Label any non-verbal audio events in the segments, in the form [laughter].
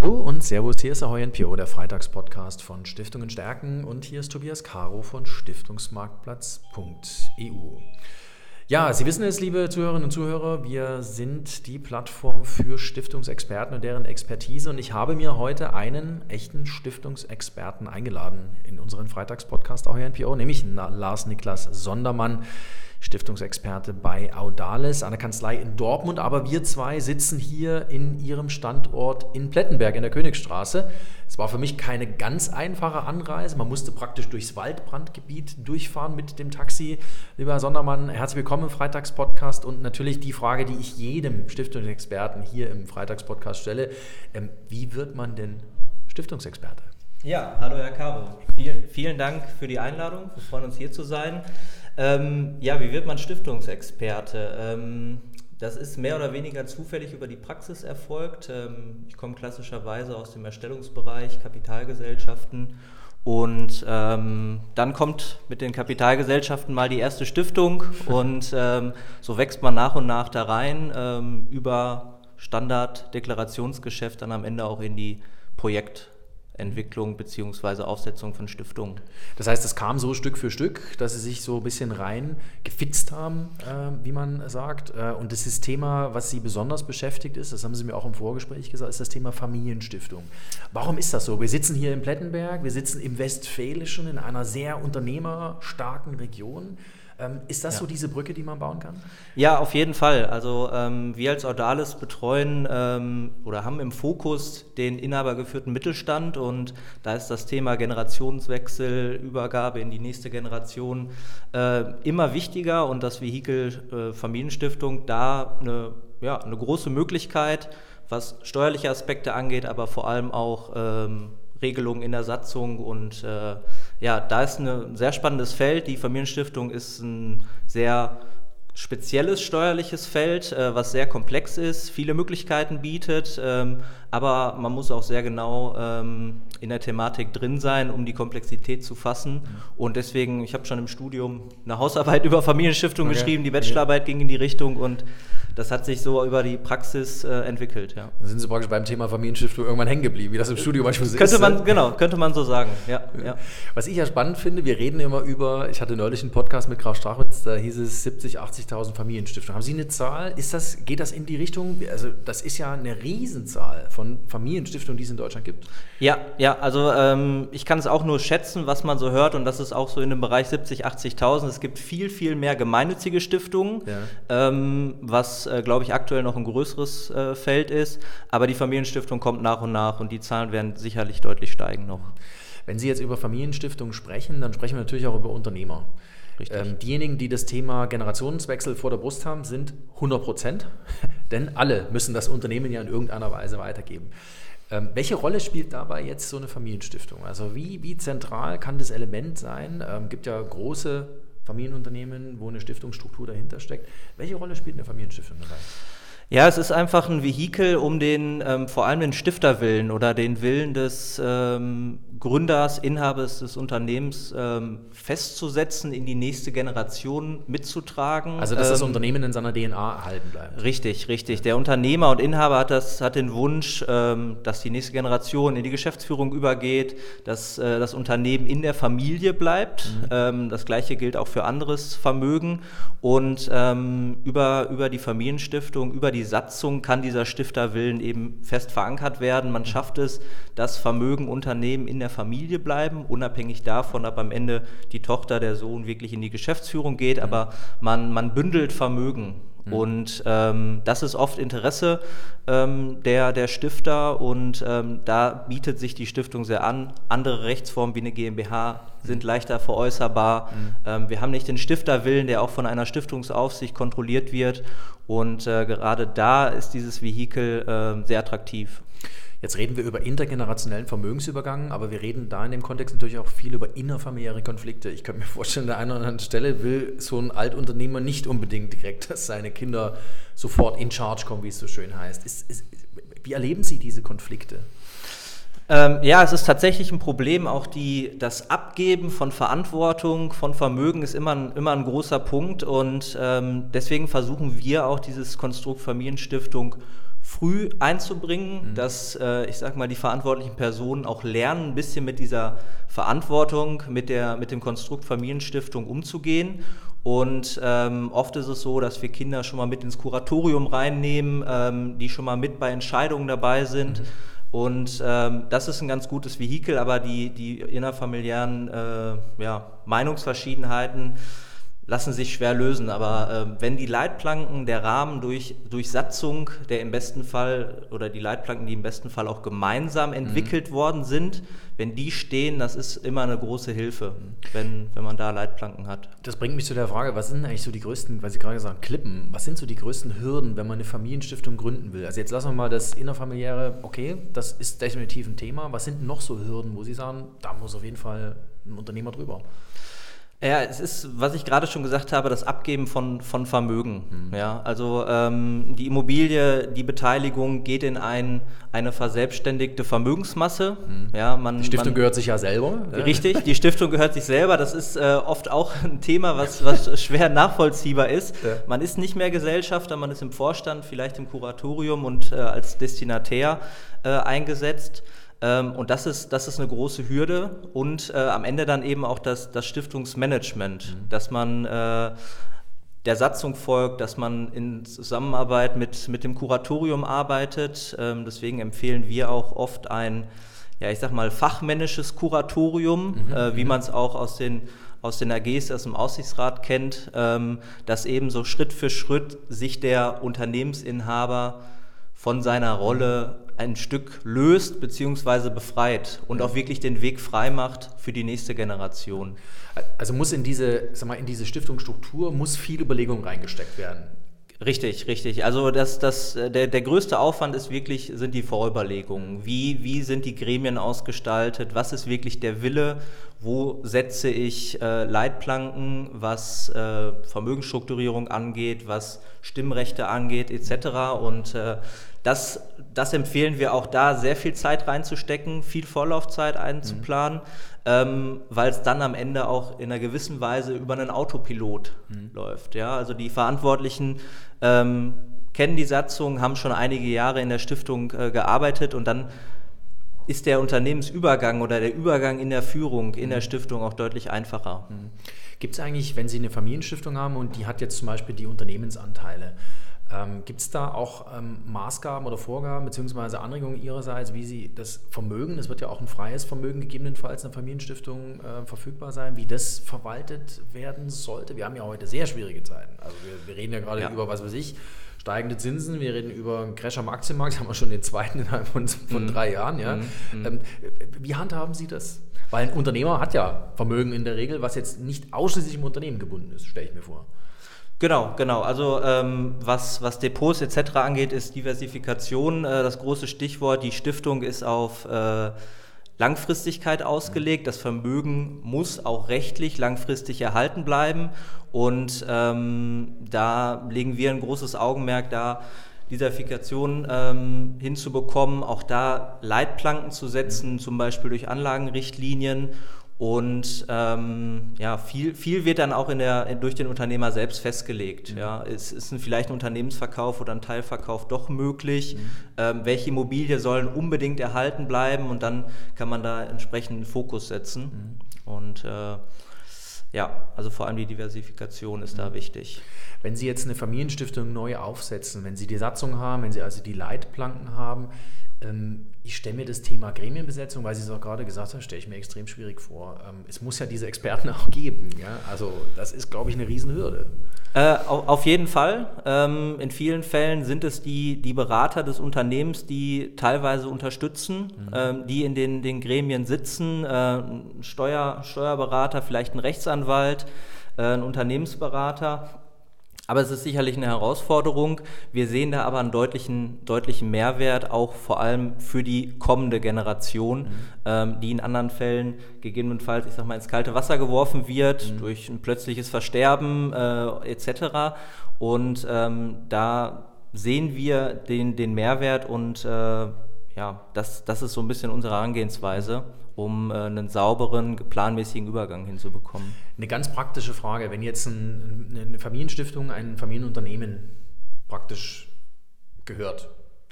Hallo und Servus, hier ist Ahoy NPO, der Freitagspodcast von Stiftungen stärken und hier ist Tobias Caro von Stiftungsmarktplatz.eu. Ja, Sie wissen es, liebe Zuhörerinnen und Zuhörer, wir sind die Plattform für Stiftungsexperten und deren Expertise und ich habe mir heute einen echten Stiftungsexperten eingeladen in unseren Freitagspodcast Ahoy NPO, nämlich Lars Niklas Sondermann. Stiftungsexperte bei Audalis, einer Kanzlei in Dortmund. Aber wir zwei sitzen hier in ihrem Standort in Plettenberg in der Königsstraße. Es war für mich keine ganz einfache Anreise. Man musste praktisch durchs Waldbrandgebiet durchfahren mit dem Taxi. Lieber Herr Sondermann, herzlich willkommen im Freitagspodcast und natürlich die Frage, die ich jedem Stiftungsexperten hier im Freitagspodcast stelle. Ähm, wie wird man denn Stiftungsexperte? Ja, hallo Herr Caro. Vielen, vielen Dank für die Einladung. Wir freuen uns hier zu sein. Ähm, ja, wie wird man Stiftungsexperte? Ähm, das ist mehr oder weniger zufällig über die Praxis erfolgt. Ähm, ich komme klassischerweise aus dem Erstellungsbereich, Kapitalgesellschaften. Und ähm, dann kommt mit den Kapitalgesellschaften mal die erste Stiftung [laughs] und ähm, so wächst man nach und nach da rein ähm, über Standard-Deklarationsgeschäft dann am Ende auch in die Projekt- Entwicklung bzw. Aufsetzung von Stiftungen. Das heißt, es kam so Stück für Stück, dass Sie sich so ein bisschen rein gefitzt haben, äh, wie man sagt. Äh, und das ist Thema, was Sie besonders beschäftigt ist, das haben Sie mir auch im Vorgespräch gesagt, ist das Thema Familienstiftung. Warum ist das so? Wir sitzen hier in Plettenberg, wir sitzen im Westfälischen in einer sehr unternehmerstarken Region. Ähm, ist das ja. so diese Brücke, die man bauen kann? Ja, auf jeden Fall. Also ähm, wir als Audalis betreuen ähm, oder haben im Fokus den inhabergeführten Mittelstand und da ist das Thema Generationswechsel, Übergabe in die nächste Generation äh, immer wichtiger und das Vehikel äh, Familienstiftung da eine, ja, eine große Möglichkeit, was steuerliche Aspekte angeht, aber vor allem auch ähm, Regelungen in der Satzung und äh, ja, da ist ein sehr spannendes Feld. Die Familienstiftung ist ein sehr spezielles steuerliches Feld, äh, was sehr komplex ist, viele Möglichkeiten bietet, ähm, aber man muss auch sehr genau ähm, in der Thematik drin sein, um die Komplexität zu fassen. Mhm. Und deswegen, ich habe schon im Studium eine Hausarbeit [laughs] über Familienstiftung okay. geschrieben, die Bachelorarbeit ging in die Richtung und das hat sich so über die Praxis äh, entwickelt. Ja. Da sind Sie praktisch beim Thema Familienstiftung irgendwann hängen geblieben, wie das im Studio manchmal so könnte ist. Man, ne? genau, könnte man so sagen. Ja, ja. Was ich ja spannend finde, wir reden immer über, ich hatte neulich einen Podcast mit Graf Strachwitz, da hieß es 70, 80.000 Familienstiftungen. Haben Sie eine Zahl? Ist das, geht das in die Richtung? Also das ist ja eine Riesenzahl von Familienstiftungen, die es in Deutschland gibt. Ja, ja, also ähm, ich kann es auch nur schätzen, was man so hört und das ist auch so in dem Bereich 70, 80.000. Es gibt viel, viel mehr gemeinnützige Stiftungen, ja. ähm, was äh, glaube ich, aktuell noch ein größeres äh, Feld ist. Aber die Familienstiftung kommt nach und nach und die Zahlen werden sicherlich deutlich steigen noch. Wenn Sie jetzt über Familienstiftungen sprechen, dann sprechen wir natürlich auch über Unternehmer. Ähm, diejenigen, die das Thema Generationswechsel vor der Brust haben, sind 100 Prozent, [laughs] denn alle müssen das Unternehmen ja in irgendeiner Weise weitergeben. Ähm, welche Rolle spielt dabei jetzt so eine Familienstiftung? Also wie, wie zentral kann das Element sein? Es ähm, gibt ja große Familienunternehmen, wo eine Stiftungsstruktur dahinter steckt. Welche Rolle spielt eine Familienstiftung dabei? Ja, es ist einfach ein Vehikel, um den ähm, vor allem den Stifterwillen oder den Willen des ähm, Gründers, Inhabers des Unternehmens ähm, festzusetzen, in die nächste Generation mitzutragen. Also dass das ähm, Unternehmen in seiner DNA erhalten bleibt. Richtig, richtig. Der Unternehmer und Inhaber hat, das, hat den Wunsch, ähm, dass die nächste Generation in die Geschäftsführung übergeht, dass äh, das Unternehmen in der Familie bleibt. Mhm. Ähm, das gleiche gilt auch für anderes Vermögen. Und über, über die Familienstiftung, über die Satzung kann dieser Stifterwillen eben fest verankert werden. Man schafft es, dass Vermögen, Unternehmen in der Familie bleiben, unabhängig davon, ob am Ende die Tochter, der Sohn wirklich in die Geschäftsführung geht, aber man, man bündelt Vermögen. Mhm. Und ähm, das ist oft Interesse ähm, der, der Stifter und ähm, da bietet sich die Stiftung sehr an. Andere Rechtsformen wie eine GmbH sind leichter veräußerbar. Mhm. Ähm, wir haben nicht den Stifterwillen, der auch von einer Stiftungsaufsicht kontrolliert wird. Und äh, gerade da ist dieses Vehikel äh, sehr attraktiv. Jetzt reden wir über intergenerationellen Vermögensübergang, aber wir reden da in dem Kontext natürlich auch viel über innerfamiliäre Konflikte. Ich könnte mir vorstellen, an der einen oder anderen Stelle will so ein Altunternehmer nicht unbedingt direkt, dass seine Kinder sofort in Charge kommen, wie es so schön heißt. Ist, ist, wie erleben Sie diese Konflikte? Ähm, ja, es ist tatsächlich ein Problem. Auch die, das Abgeben von Verantwortung, von Vermögen ist immer ein, immer ein großer Punkt. Und ähm, deswegen versuchen wir auch dieses Konstrukt Familienstiftung früh einzubringen, mhm. dass äh, ich sag mal die verantwortlichen Personen auch lernen, ein bisschen mit dieser Verantwortung, mit, der, mit dem Konstrukt Familienstiftung umzugehen. Und ähm, oft ist es so, dass wir Kinder schon mal mit ins Kuratorium reinnehmen, ähm, die schon mal mit bei Entscheidungen dabei sind. Mhm. Und ähm, das ist ein ganz gutes Vehikel, aber die, die innerfamiliären äh, ja, Meinungsverschiedenheiten, lassen sich schwer lösen. Aber äh, wenn die Leitplanken, der Rahmen durch, durch Satzung, der im besten Fall oder die Leitplanken, die im besten Fall auch gemeinsam entwickelt mhm. worden sind, wenn die stehen, das ist immer eine große Hilfe, wenn, wenn man da Leitplanken hat. Das bringt mich zu der Frage, was sind eigentlich so die größten, weil Sie gerade gesagt Klippen, was sind so die größten Hürden, wenn man eine Familienstiftung gründen will? Also jetzt lassen wir mal das innerfamiliäre, okay, das ist definitiv ein Thema. Was sind noch so Hürden, wo Sie sagen, da muss auf jeden Fall ein Unternehmer drüber? Ja, es ist, was ich gerade schon gesagt habe, das Abgeben von, von Vermögen. Mhm. Ja, also ähm, die Immobilie, die Beteiligung geht in ein, eine verselbstständigte Vermögensmasse. Mhm. Ja, man, die Stiftung man, gehört sich ja selber. Richtig, die Stiftung gehört sich selber. Das ist äh, oft auch ein Thema, was, was schwer nachvollziehbar ist. Ja. Man ist nicht mehr Gesellschafter, man ist im Vorstand, vielleicht im Kuratorium und äh, als Destinatär äh, eingesetzt. Ähm, und das ist, das ist eine große Hürde und äh, am Ende dann eben auch das, das Stiftungsmanagement, mhm. dass man äh, der Satzung folgt, dass man in Zusammenarbeit mit, mit dem Kuratorium arbeitet. Ähm, deswegen empfehlen wir auch oft ein, ja, ich sag mal, fachmännisches Kuratorium, mhm. äh, wie mhm. man es auch aus den aus den AGs, aus dem Aussichtsrat kennt, ähm, dass eben so Schritt für Schritt sich der Unternehmensinhaber von seiner Rolle ein Stück löst bzw. befreit und auch wirklich den Weg frei macht für die nächste Generation. Also muss in diese, sag mal, in diese Stiftungsstruktur muss viel Überlegung reingesteckt werden. Richtig, richtig. Also das, das, der, der größte Aufwand ist wirklich, sind die Vorüberlegungen. Wie, wie sind die Gremien ausgestaltet? Was ist wirklich der Wille? Wo setze ich äh, Leitplanken, was äh, Vermögensstrukturierung angeht, was Stimmrechte angeht, etc. Und äh, das, das empfehlen wir auch da, sehr viel Zeit reinzustecken, viel Vorlaufzeit einzuplanen, mhm. ähm, weil es dann am Ende auch in einer gewissen Weise über einen Autopilot mhm. läuft. Ja? Also die Verantwortlichen ähm, kennen die Satzung, haben schon einige Jahre in der Stiftung äh, gearbeitet und dann ist der Unternehmensübergang oder der Übergang in der Führung in der mhm. Stiftung auch deutlich einfacher. Mhm. Gibt es eigentlich, wenn Sie eine Familienstiftung haben und die hat jetzt zum Beispiel die Unternehmensanteile, ähm, Gibt es da auch ähm, Maßgaben oder Vorgaben bzw. Anregungen Ihrerseits, wie Sie das Vermögen, es wird ja auch ein freies Vermögen gegebenenfalls in der Familienstiftung äh, verfügbar sein, wie das verwaltet werden sollte? Wir haben ja heute sehr schwierige Zeiten. Also wir, wir reden ja gerade ja. über, was weiß ich, steigende Zinsen, wir reden über einen Crash am Aktienmarkt, haben wir schon den zweiten innerhalb von, von mhm. drei Jahren. Ja? Mhm. mhm. Ähm, wie handhaben Sie das? Weil ein Unternehmer hat ja Vermögen in der Regel, was jetzt nicht ausschließlich im Unternehmen gebunden ist, stelle ich mir vor. Genau, genau. Also ähm, was, was Depots etc. angeht, ist Diversifikation äh, das große Stichwort. Die Stiftung ist auf äh, Langfristigkeit ausgelegt. Das Vermögen muss auch rechtlich langfristig erhalten bleiben. Und ähm, da legen wir ein großes Augenmerk da, Diversifikation ähm, hinzubekommen, auch da Leitplanken zu setzen, zum Beispiel durch Anlagenrichtlinien und ähm, ja, viel, viel wird dann auch in der, durch den Unternehmer selbst festgelegt. Mhm. Ja. Es ist ein, vielleicht ein Unternehmensverkauf oder ein Teilverkauf doch möglich. Mhm. Ähm, welche Immobilie sollen unbedingt erhalten bleiben und dann kann man da entsprechend einen Fokus setzen. Mhm. Und äh, ja, also vor allem die Diversifikation ist da mhm. wichtig. Wenn Sie jetzt eine Familienstiftung neu aufsetzen, wenn Sie die Satzung haben, wenn Sie also die Leitplanken haben, ähm, ich stelle mir das Thema Gremienbesetzung, weil Sie es auch gerade gesagt haben, stelle ich mir extrem schwierig vor. Ähm, es muss ja diese Experten auch geben. Ja? Also das ist, glaube ich, eine Riesenhürde. Äh, auf jeden Fall. Ähm, in vielen Fällen sind es die, die Berater des Unternehmens, die teilweise unterstützen, mhm. ähm, die in den, den Gremien sitzen. Äh, Steuer, Steuerberater, vielleicht ein Rechtsanwalt, äh, ein Unternehmensberater. Aber es ist sicherlich eine Herausforderung. Wir sehen da aber einen deutlichen, deutlichen Mehrwert, auch vor allem für die kommende Generation, mhm. ähm, die in anderen Fällen gegebenenfalls, ich sag mal, ins kalte Wasser geworfen wird, mhm. durch ein plötzliches Versterben äh, etc. Und ähm, da sehen wir den, den Mehrwert und äh, ja, das, das ist so ein bisschen unsere Herangehensweise um äh, einen sauberen, planmäßigen Übergang hinzubekommen. Eine ganz praktische Frage, wenn jetzt ein, eine Familienstiftung ein Familienunternehmen praktisch gehört,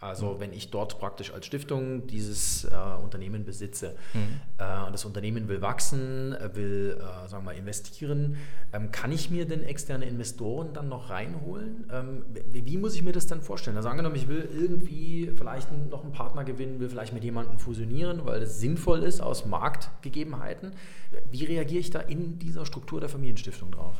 Also wenn ich dort praktisch als Stiftung dieses äh, Unternehmen besitze mhm. äh, und das Unternehmen will wachsen, äh, will äh, sagen wir mal investieren, ähm, kann ich mir denn externe Investoren dann noch reinholen? Ähm, wie, wie, muss ich mir das dann vorstellen? Also angenommen, ich will irgendwie vielleicht noch einen Partner gewinnen, will vielleicht mit jemandem fusionieren, weil das sinnvoll ist aus Marktgegebenheiten. Wie reagiere ich da in dieser Struktur der Familienstiftung drauf?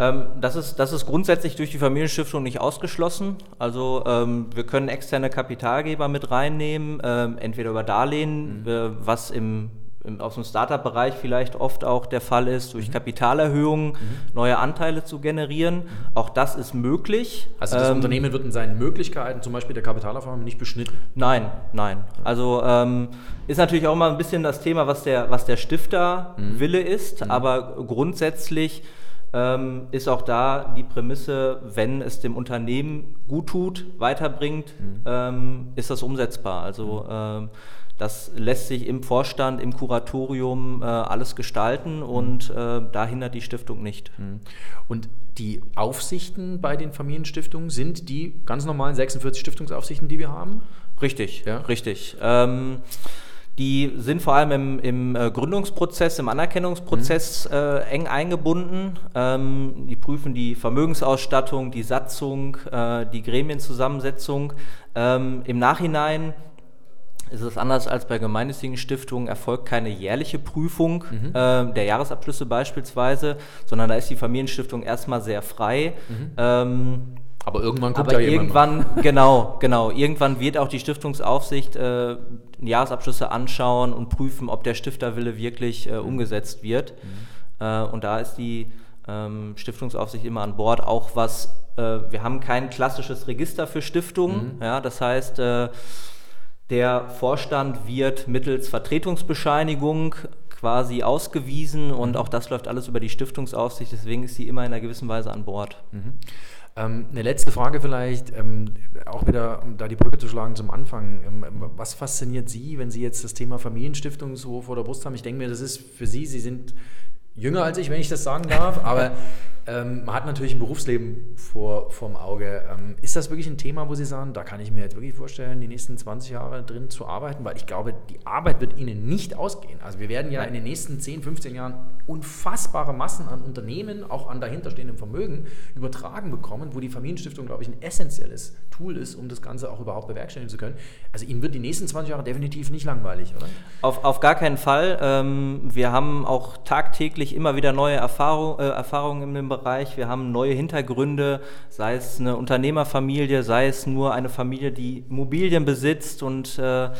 Ähm, das, ist, das ist grundsätzlich durch die Familienstiftung nicht ausgeschlossen. Also ähm, wir können externe Kapitalgeber mit reinnehmen, ähm, entweder über Darlehen, mhm. äh, was im, im, aus dem Startup-Bereich vielleicht oft auch der Fall ist, durch mhm. Kapitalerhöhungen mhm. neue Anteile zu generieren. Mhm. Auch das ist möglich. Also das ähm, Unternehmen wird in seinen Möglichkeiten, zum Beispiel der Kapitalaufnahme, nicht beschnitten? Nein, nein. Also ähm, ist natürlich auch mal ein bisschen das Thema, was der, was der Stifter mhm. Wille ist, aber grundsätzlich ähm, ist auch da die Prämisse, wenn es dem Unternehmen gut tut, weiterbringt, mhm. ähm, ist das umsetzbar. Also ähm, das lässt sich im Vorstand, im Kuratorium äh, alles gestalten mhm. und äh, da hindert die Stiftung nicht. Mhm. Und die Aufsichten bei den Familienstiftungen sind die ganz normalen 46 Stiftungsaufsichten, die wir haben? Richtig, ja. richtig. Ähm, die sind vor allem im, im äh, Gründungsprozess, im Anerkennungsprozess mhm. äh, eng eingebunden. Ähm, die prüfen die Vermögensausstattung, die Satzung, äh, die Gremienzusammensetzung. Ähm, Im Nachhinein ist es anders als bei gemeinnützigen Stiftungen, erfolgt keine jährliche Prüfung mhm. äh, der Jahresabschlüsse beispielsweise, sondern da ist die Familienstiftung erstmal sehr frei. Mhm. Ähm, aber irgendwann kommt Aber ja irgendwann, genau, genau. Irgendwann wird auch die Stiftungsaufsicht äh, Jahresabschlüsse anschauen und prüfen, ob der Stifterwille wirklich äh, umgesetzt wird. Mhm. Äh, und da ist die ähm, Stiftungsaufsicht immer an Bord. Auch was, äh, wir haben kein klassisches Register für Stiftungen. Mhm. Ja, das heißt, äh, der Vorstand wird mittels Vertretungsbescheinigung quasi ausgewiesen und auch das läuft alles über die Stiftungsaufsicht. Deswegen ist sie immer in einer gewissen Weise an Bord. Mhm. Ähm, eine letzte Frage vielleicht, ähm, auch wieder, um da die Brücke zu schlagen zum Anfang. Ähm, was fasziniert Sie, wenn Sie jetzt das Thema Familienstiftung so vor der Brust haben? Ich denke mir, das ist für Sie, Sie sind jünger als ich, wenn ich das sagen darf, aber ähm, man hat natürlich ein Berufsleben vor vorm Auge. Ähm, ist das wirklich ein Thema, wo Sie sagen, da kann ich mir jetzt wirklich vorstellen, die nächsten 20 Jahre drin zu arbeiten? Weil ich glaube, die Arbeit wird Ihnen nicht ausgehen. Also wir werden ja in den nächsten 10, 15 Jahren unfassbare Massen an Unternehmen, auch an dahinterstehendem Vermögen, übertragen bekommen, wo die Familienstiftung, glaube ich, ein essentielles Tool ist, um das Ganze auch überhaupt bewerkstelligen zu können. Also Ihnen wird die nächsten 20 Jahre definitiv nicht langweilig, oder? Auf, auf gar keinen Fall. Ähm, wir haben auch tagtäglich immer wieder neue Erfahrung, äh, Erfahrungen in dem Bereich Bereich. Wir haben neue Hintergründe, sei es eine Unternehmerfamilie, sei es nur eine Familie, die Immobilien besitzt und äh,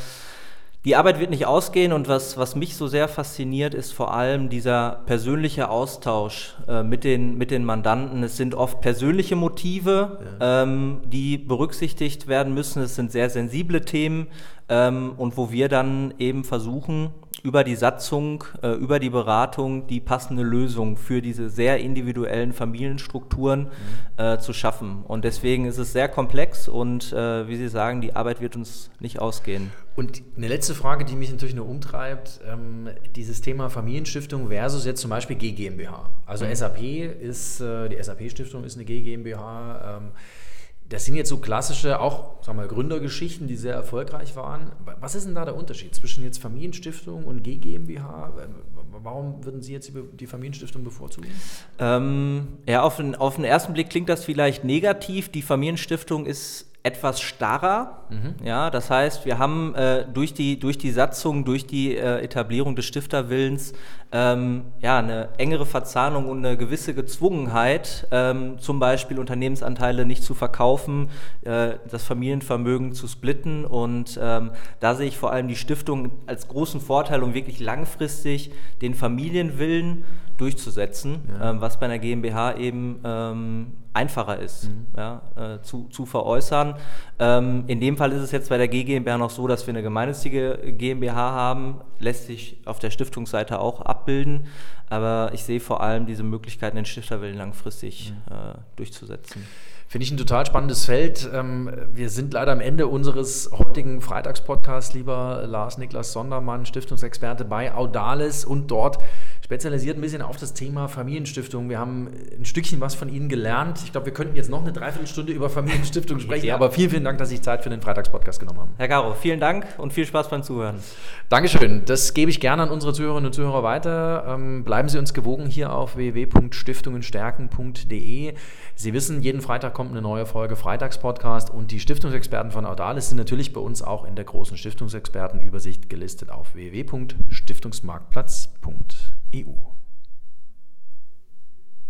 die Arbeit wird nicht ausgehen und was, was mich so sehr fasziniert, ist vor allem dieser persönliche Austausch äh, mit, den, mit den Mandanten. Es sind oft persönliche Motive, ja. ähm, die berücksichtigt werden müssen. Es sind sehr sensible Themen ähm, und wo wir dann eben versuchen, über die Satzung, äh, über die Beratung die passende Lösung für diese sehr individuellen Familienstrukturen mhm. äh, zu schaffen. Und deswegen ist es sehr komplex und äh, wie Sie sagen, die Arbeit wird uns nicht ausgehen. Und eine letzte Frage, die mich natürlich nur umtreibt, ähm, dieses Thema Familienstiftung versus jetzt zum Beispiel GmbH. Also mhm. SAP ist, äh, die SAP-Stiftung ist eine GmbH. Ähm, das sind jetzt so klassische, auch sagen wir, Gründergeschichten, die sehr erfolgreich waren. Was ist denn da der Unterschied zwischen jetzt Familienstiftung und GmbH? Warum würden Sie jetzt die Familienstiftung bevorzugen? Ähm, ja, auf den, auf den ersten Blick klingt das vielleicht negativ. Die Familienstiftung ist etwas starrer. Mhm. Ja, das heißt, wir haben äh, durch, die, durch die Satzung, durch die äh, Etablierung des Stifterwillens ähm, ja, eine engere Verzahnung und eine gewisse Gezwungenheit, ähm, zum Beispiel Unternehmensanteile nicht zu verkaufen, äh, das Familienvermögen zu splitten. Und ähm, da sehe ich vor allem die Stiftung als großen Vorteil, um wirklich langfristig den Familienwillen durchzusetzen, ja. ähm, was bei einer GmbH eben ähm, einfacher ist mhm. ja, äh, zu, zu veräußern. Ähm, in dem Fall ist es jetzt bei der GmbH noch so, dass wir eine gemeinnützige GmbH haben, lässt sich auf der Stiftungsseite auch abbilden, aber ich sehe vor allem diese Möglichkeiten, den Stifterwillen langfristig mhm. äh, durchzusetzen. Finde ich ein total spannendes Feld. Ähm, wir sind leider am Ende unseres heutigen Freitagspodcasts, lieber Lars Niklas Sondermann, Stiftungsexperte bei Audalis und dort spezialisiert ein bisschen auf das Thema Familienstiftung. Wir haben ein Stückchen was von Ihnen gelernt. Ich glaube, wir könnten jetzt noch eine Dreiviertelstunde über Familienstiftung [laughs] sprechen, ja. aber vielen, vielen Dank, dass Sie Zeit für den Freitagspodcast genommen haben. Herr Garo, vielen Dank und viel Spaß beim Zuhören. Dankeschön. Das gebe ich gerne an unsere Zuhörerinnen und Zuhörer weiter. Ähm, bleiben Sie uns gewogen hier auf www.stiftungenstärken.de. Sie wissen, jeden Freitag kommt eine neue Folge Freitagspodcast und die Stiftungsexperten von Audalis sind natürlich bei uns auch in der großen Stiftungsexpertenübersicht gelistet auf 一五。